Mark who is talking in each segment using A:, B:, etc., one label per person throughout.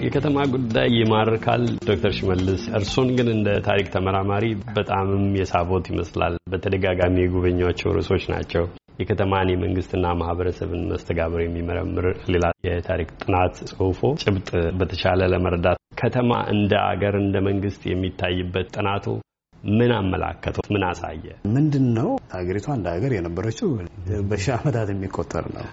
A: የከተማ ጉዳይ ይማርካል። ዶክተር ሽመልስ እርሶን ግን እንደ ታሪክ ተመራማሪ በጣምም የሳቦት ይመስላል። በተደጋጋሚ የጎበኟቸው ርዕሶች ናቸው። የከተማን የመንግስትና ማህበረሰብን መስተጋብር የሚመረምር ሌላ የታሪክ ጥናት ጽሁፎ ጭብጥ በተሻለ ለመረዳት ከተማ እንደ አገር እንደ መንግስት የሚታይበት ጥናቱ ምን አመላከተው? ምን አሳየ?
B: ምንድን ነው ሀገሪቷ እንደ ሀገር የነበረችው በሺህ ዓመታት የሚቆጠር ነው።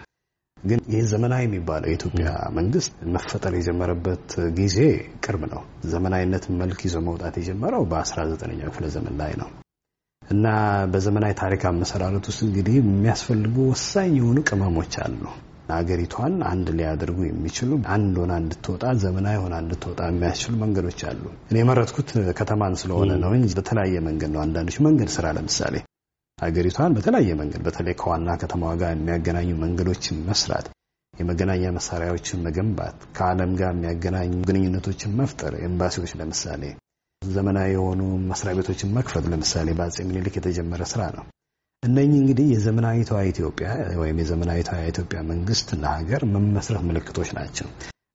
B: ግን ይህ ዘመናዊ የሚባለው የኢትዮጵያ መንግስት መፈጠር የጀመረበት ጊዜ ቅርብ ነው። ዘመናዊነት መልክ ይዞ መውጣት የጀመረው በ19ኛው ክፍለ ዘመን ላይ ነው እና በዘመናዊ ታሪክ አመሰራረት ውስጥ እንግዲህ የሚያስፈልጉ ወሳኝ የሆኑ ቅመሞች አሉ። ሀገሪቷን አንድ ሊያደርጉ የሚችሉ አንድ ሆና እንድትወጣ ዘመናዊ ሆና እንድትወጣ የሚያስችሉ መንገዶች አሉ። እኔ የመረጥኩት ከተማን ስለሆነ ነው እንጂ በተለያየ መንገድ ነው። አንዳንዶች መንገድ ስራ ለምሳሌ ሀገሪቷን በተለያየ መንገድ በተለይ ከዋና ከተማዋ ጋር የሚያገናኙ መንገዶችን መስራት፣ የመገናኛ መሳሪያዎችን መገንባት፣ ከዓለም ጋር የሚያገናኙ ግንኙነቶችን መፍጠር፣ ኤምባሲዎች ለምሳሌ ዘመናዊ የሆኑ መስሪያ ቤቶችን መክፈት ለምሳሌ በአፄ ምኒልክ የተጀመረ ስራ ነው። እነኚህ እንግዲህ የዘመናዊቷ ኢትዮጵያ ወይም የዘመናዊቷ ኢትዮጵያ መንግስትና ሀገር መመስረት ምልክቶች ናቸው።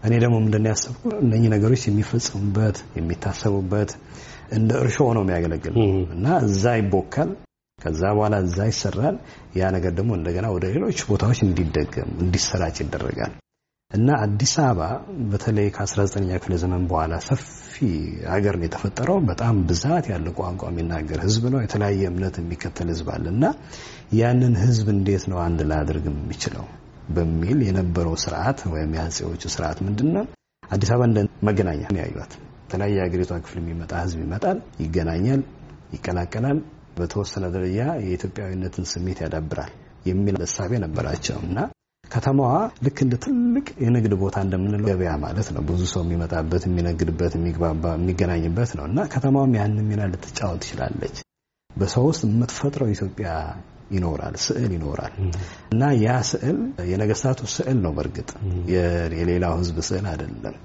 B: እኔ ደግሞ ምንድን ያሰብኩ እነኚህ ነገሮች የሚፈጸሙበት የሚታሰቡበት እንደ እርሾ ሆነው የሚያገለግል እና እዛ ይቦካል ከዛ በኋላ እዛ ይሰራል። ያ ነገር ደግሞ እንደገና ወደ ሌሎች ቦታዎች እንዲደገም እንዲሰራጭ ይደረጋል እና አዲስ አበባ በተለይ ከ19ኛ ክፍለ ዘመን በኋላ ሰፊ ሀገር ነው የተፈጠረው። በጣም ብዛት ያለው ቋንቋ የሚናገር ህዝብ ነው። የተለያየ እምነት የሚከተል ህዝብ አለ እና ያንን ህዝብ እንዴት ነው አንድ ላያደርግ የሚችለው በሚል የነበረው ስርዓት ወይም የአፄዎቹ ስርዓት ምንድን ነው? አዲስ አበባ እንደ መገናኛ ያዩት። የተለያየ የሀገሪቷ ክፍል የሚመጣ ህዝብ ይመጣል፣ ይገናኛል፣ ይቀላቀላል በተወሰነ ደረጃ የኢትዮጵያዊነትን ስሜት ያዳብራል የሚል እሳቤ ነበራቸው እና ከተማዋ ልክ እንደ ትልቅ የንግድ ቦታ እንደምንለው ገበያ ማለት ነው። ብዙ ሰው የሚመጣበት፣ የሚነግድበት፣ የሚግባባ፣ የሚገናኝበት ነው እና ከተማዋም ያንን ሚና ልትጫወት ትችላለች። በሰው ውስጥ የምትፈጥረው ኢትዮጵያ ይኖራል፣ ስዕል ይኖራል እና ያ ስዕል የነገስታቱ ስዕል ነው። በእርግጥ የሌላው ህዝብ ስዕል አይደለም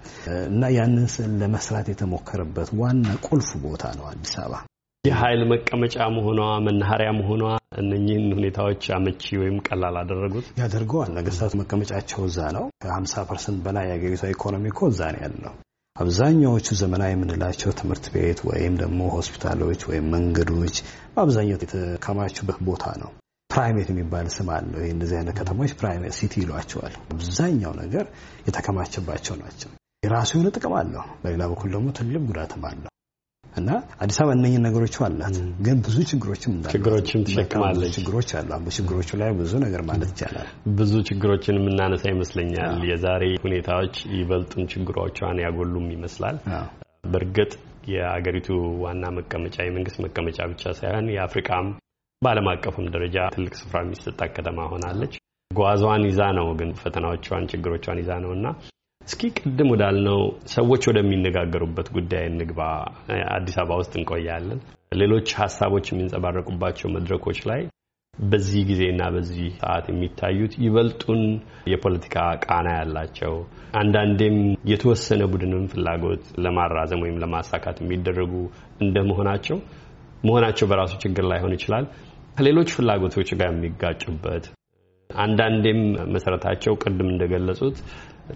B: እና ያንን ስዕል ለመስራት የተሞከረበት ዋና ቁልፍ ቦታ ነው አዲስ አበባ።
A: የኃይል መቀመጫ መሆኗ መናኸሪያ መሆኗ እነኚህን ሁኔታዎች አመቺ ወይም ቀላል አደረጉት
B: ያደርገዋል። ነገስታቱ መቀመጫቸው እዛ ነው። ከ50 percent በላይ የሀገሪቷ ኢኮኖሚ እኮ እዛ ነው ያለው። አብዛኛዎቹ ዘመናዊ የምንላቸው ትምህርት ቤት ወይም ደግሞ ሆስፒታሎች ወይም መንገዶች በአብዛኛው የተከማቹበት ቦታ ነው። primate የሚባል ስም አለው። ይህ እንደዚህ አይነት ከተሞች primate city ይሏቸዋል። አብዛኛው ነገር የተከማቸባቸው ናቸው። የራሱ የሆነ ጥቅም አለው። በሌላ በኩል ደግሞ ትልቅ ጉዳትም አለው። እና አዲስ አበባ እነኝን ነገሮች አላት፣ ግን ብዙ ችግሮችም
A: ችግሮችም ትሸክማለች።
B: ችግሮች አሉ። በችግሮቹ ላይ ብዙ ነገር ማለት ይቻላል።
A: ብዙ ችግሮችን የምናነሳ ይመስለኛል። የዛሬ ሁኔታዎች ይበልጡን ችግሮቿን ያጎሉም ይመስላል። በእርግጥ የአገሪቱ ዋና መቀመጫ የመንግስት መቀመጫ ብቻ ሳይሆን የአፍሪካም በዓለም አቀፍም ደረጃ ትልቅ ስፍራ የሚሰጣት ከተማ ሆናለች። ጓዟን ይዛ ነው ግን ፈተናዎቿን ችግሮቿን ይዛ ነው እና እስኪ ቅድም ወዳልነው ሰዎች ወደሚነጋገሩበት ጉዳይ እንግባ። አዲስ አበባ ውስጥ እንቆያለን። ሌሎች ሀሳቦች የሚንጸባረቁባቸው መድረኮች ላይ በዚህ ጊዜና በዚህ ሰዓት የሚታዩት ይበልጡን የፖለቲካ ቃና ያላቸው አንዳንዴም የተወሰነ ቡድንን ፍላጎት ለማራዘም ወይም ለማሳካት የሚደረጉ እንደመሆናቸው መሆናቸው በራሱ ችግር ላይሆን ይችላል። ከሌሎች ፍላጎቶች ጋር የሚጋጩበት አንዳንዴም መሰረታቸው ቅድም እንደገለጹት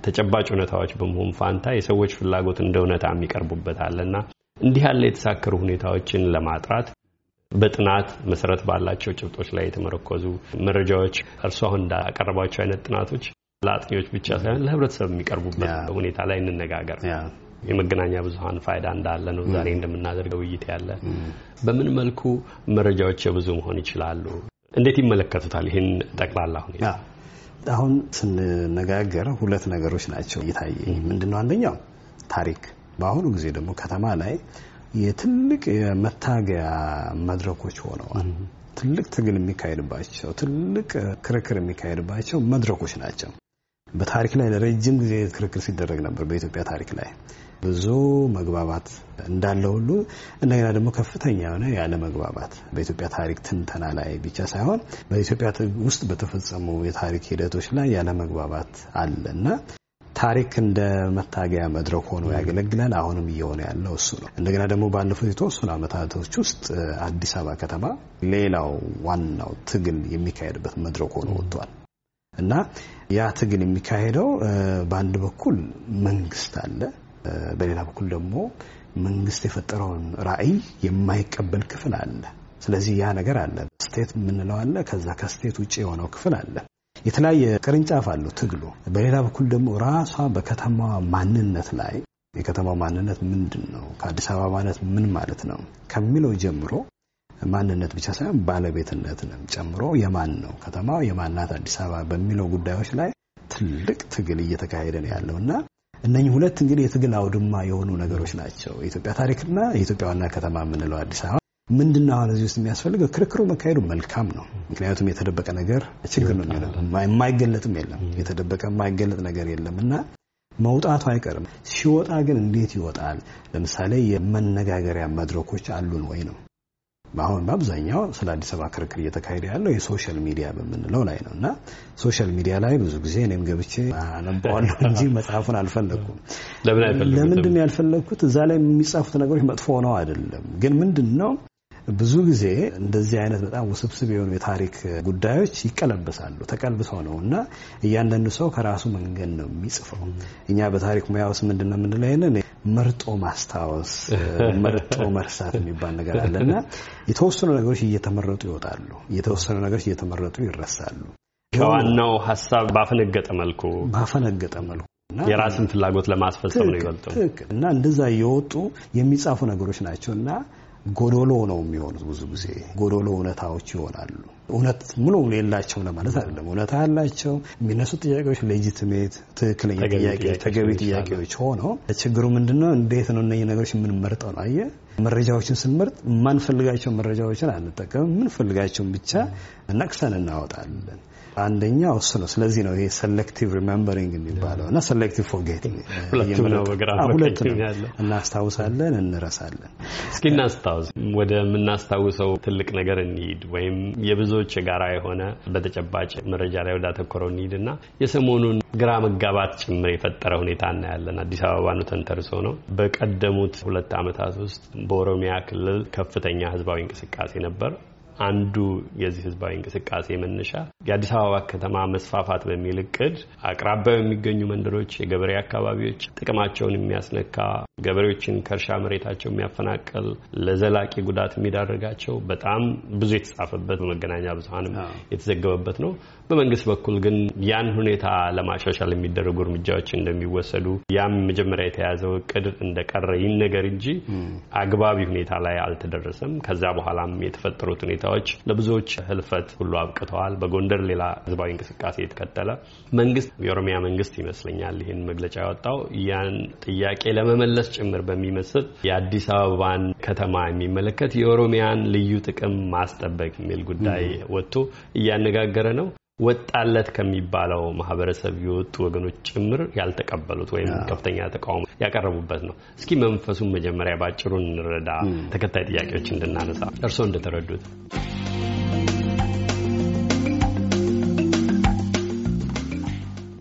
A: ተጨባጭ እውነታዎች በመሆን ፋንታ የሰዎች ፍላጎት እንደ እውነታ የሚቀርቡበት አለና እንዲህ ያለ የተሳከሩ ሁኔታዎችን ለማጥራት በጥናት መሰረት ባላቸው ጭብጦች ላይ የተመረኮዙ መረጃዎች እርሱ አሁን እንዳቀረባቸው አይነት ጥናቶች ለአጥኚዎች ብቻ ሳይሆን ለሕብረተሰብ የሚቀርቡበት ሁኔታ ላይ እንነጋገር። የመገናኛ ብዙኃን ፋይዳ እንዳለ ነው ዛሬ እንደምናደርገው ውይይት ያለ በምን መልኩ መረጃዎች የብዙ መሆን ይችላሉ? እንዴት ይመለከቱታል ይህን ጠቅላላ ሁኔታ?
B: አሁን ስንነጋገር ሁለት ነገሮች ናቸው እየታየኝ። ምንድነው? አንደኛው ታሪክ፣ በአሁኑ ጊዜ ደግሞ ከተማ ላይ የትልቅ የመታገያ መድረኮች ሆነዋል። ትልቅ ትግል የሚካሄድባቸው፣ ትልቅ ክርክር የሚካሄድባቸው መድረኮች ናቸው። በታሪክ ላይ ለረጅም ጊዜ ክርክር ሲደረግ ነበር። በኢትዮጵያ ታሪክ ላይ ብዙ መግባባት እንዳለ ሁሉ እንደገና ደግሞ ከፍተኛ የሆነ ያለ መግባባት በኢትዮጵያ ታሪክ ትንተና ላይ ብቻ ሳይሆን በኢትዮጵያ ውስጥ በተፈጸሙ የታሪክ ሂደቶች ላይ ያለ መግባባት አለ እና ታሪክ እንደ መታገያ መድረክ ሆኖ ያገለግላል። አሁንም እየሆነ ያለው እሱ ነው። እንደገና ደግሞ ባለፉት የተወሰኑ ዓመታቶች ውስጥ አዲስ አበባ ከተማ ሌላው ዋናው ትግል የሚካሄድበት መድረክ ሆኖ ወጥቷል እና ያ ትግል የሚካሄደው በአንድ በኩል መንግስት አለ፣ በሌላ በኩል ደግሞ መንግስት የፈጠረውን ራዕይ የማይቀበል ክፍል አለ። ስለዚህ ያ ነገር አለ። ስቴት የምንለው አለ። ከዛ ከስቴት ውጭ የሆነው ክፍል አለ። የተለያየ ቅርንጫፍ አለው ትግሉ። በሌላ በኩል ደግሞ ራሷ በከተማዋ ማንነት ላይ የከተማው ማንነት ምንድን ነው፣ ከአዲስ አበባ ማለት ምን ማለት ነው ከሚለው ጀምሮ ማንነት ብቻ ሳይሆን ባለቤትነትንም ጨምሮ የማን ነው ከተማው የማናት አዲስ አበባ በሚለው ጉዳዮች ላይ ትልቅ ትግል እየተካሄደ ነው ያለው እና እነኚህ ሁለት እንግዲህ የትግል አውድማ የሆኑ ነገሮች ናቸው። የኢትዮጵያ ታሪክና የኢትዮጵያ ዋና ከተማ የምንለው አዲስ አበባ ምንድን ነው አሁን እዚህ ውስጥ የሚያስፈልገው? ክርክሩ መካሄዱ መልካም ነው። ምክንያቱም የተደበቀ ነገር ችግር ነው የሚሆነው። የማይገለጥም የለም፣ የተደበቀ የማይገለጥ ነገር የለም እና መውጣቱ አይቀርም። ሲወጣ ግን እንዴት ይወጣል? ለምሳሌ የመነጋገሪያ መድረኮች አሉን ወይ ነው አሁን በአብዛኛው ስለ አዲስ አበባ ክርክር እየተካሄደ ያለው የ social media በምንለው ላይ ነው እና social media ላይ ብዙ ጊዜ እኔም ገብቼ አነባዋለሁ እንጂ መጻፉን አልፈለግኩም። ለምንድን ነው ያልፈለግኩት? እዛ ላይ የሚጻፉት ነገሮች መጥፎ ነው አይደለም፣ ግን ምንድን ነው ብዙ ጊዜ እንደዚህ አይነት በጣም ውስብስብ የሆኑ የታሪክ ጉዳዮች ይቀለበሳሉ። ተቀልብሰው ነው እና እያንዳንዱ ሰው ከራሱ መንገድ ነው የሚጽፈው። እኛ በታሪክ ሙያ ውስጥ ምንድን ነው የምንለው መርጦ ማስታወስ፣ መርጦ መርሳት የሚባል ነገር አለ እና የተወሰኑ ነገሮች እየተመረጡ ይወጣሉ፣ የተወሰኑ ነገሮች እየተመረጡ ይረሳሉ።
A: ከዋናው ሀሳብ ባፈነገጠ መልኩ
B: ባፈነገጠ መልኩ
A: የራስን ፍላጎት ለማስፈጸም ነው ይበልጠው
B: እና እንደዛ እየወጡ የሚጻፉ ነገሮች ናቸው እና ጎዶሎ ነው የሚሆኑት። ብዙ ጊዜ ጎዶሎ እውነታዎች ይሆናሉ። እውነት ሙሉ የላቸው ለማለት አይደለም። እውነታ ያላቸው የሚነሱት ጥያቄዎች legitimate፣ ትክክለኛ ጥያቄዎች፣ ተገቢ ጥያቄዎች ሆነው ችግሩ ምንድነው? እንዴት ነው እነዚህ ነገሮች የምንመርጠው ነው? አየህ መረጃዎችን ስንመርጥ የማንፈልጋቸው መረጃዎችን አንጠቀምም። የምንፈልጋቸውን ብቻ ነቅሰን እናወጣለን። አንደኛው እሱ ነው። ስለዚህ ነው ይሄ selective remembering የሚባለው እና selective forgetting ሁለት ነው። እናስታውሳለን፣ እንረሳለን።
A: እስኪ እናስታውስ። ወደምናስታውሰው ትልቅ ነገር እንሂድ፣ ወይም የብዙዎች የጋራ የሆነ በተጨባጭ መረጃ ላይ ወዳተኮረው እንሂድ እና የሰሞኑን ግራ መጋባት ጭምር የፈጠረ ሁኔታ እናያለን። አዲስ አበባኑ ተንተርሶ ነው። በቀደሙት ሁለት ዓመታት ውስጥ በኦሮሚያ ክልል ከፍተኛ ህዝባዊ እንቅስቃሴ ነበር። አንዱ የዚህ ህዝባዊ እንቅስቃሴ መነሻ የአዲስ አበባ ከተማ መስፋፋት በሚል እቅድ አቅራቢያው የሚገኙ መንደሮች፣ የገበሬ አካባቢዎች ጥቅማቸውን የሚያስነካ ገበሬዎችን ከእርሻ መሬታቸው የሚያፈናቀል ለዘላቂ ጉዳት የሚዳርጋቸው በጣም ብዙ የተጻፈበት በመገናኛ ብዙኃንም የተዘገበበት ነው። በመንግስት በኩል ግን ያን ሁኔታ ለማሻሻል የሚደረጉ እርምጃዎች እንደሚወሰዱ ያም መጀመሪያ የተያዘው እቅድ እንደቀረ ይነገር እንጂ አግባቢ ሁኔታ ላይ አልተደረሰም። ከዛ በኋላም የተፈጠሩት ሁኔታዎች ለብዙዎች ህልፈት ሁሉ አብቅተዋል። በጎንደር ሌላ ህዝባዊ እንቅስቃሴ የተከተለ መንግስት የኦሮሚያ መንግስት ይመስለኛል ይህን መግለጫ ያወጣው ያን ጥያቄ ለመመለስ ጭምር በሚመስል የአዲስ አበባን ከተማ የሚመለከት የኦሮሚያን ልዩ ጥቅም ማስጠበቅ የሚል ጉዳይ ወጥቶ እያነጋገረ ነው። ወጣለት ከሚባለው ማህበረሰብ የወጡ ወገኖች ጭምር ያልተቀበሉት ወይም ከፍተኛ ተቃውሞ ያቀረቡበት ነው። እስኪ መንፈሱን መጀመሪያ ባጭሩ እንረዳ፣ ተከታይ ጥያቄዎች እንድናነሳ። እርስዎ እንደተረዱት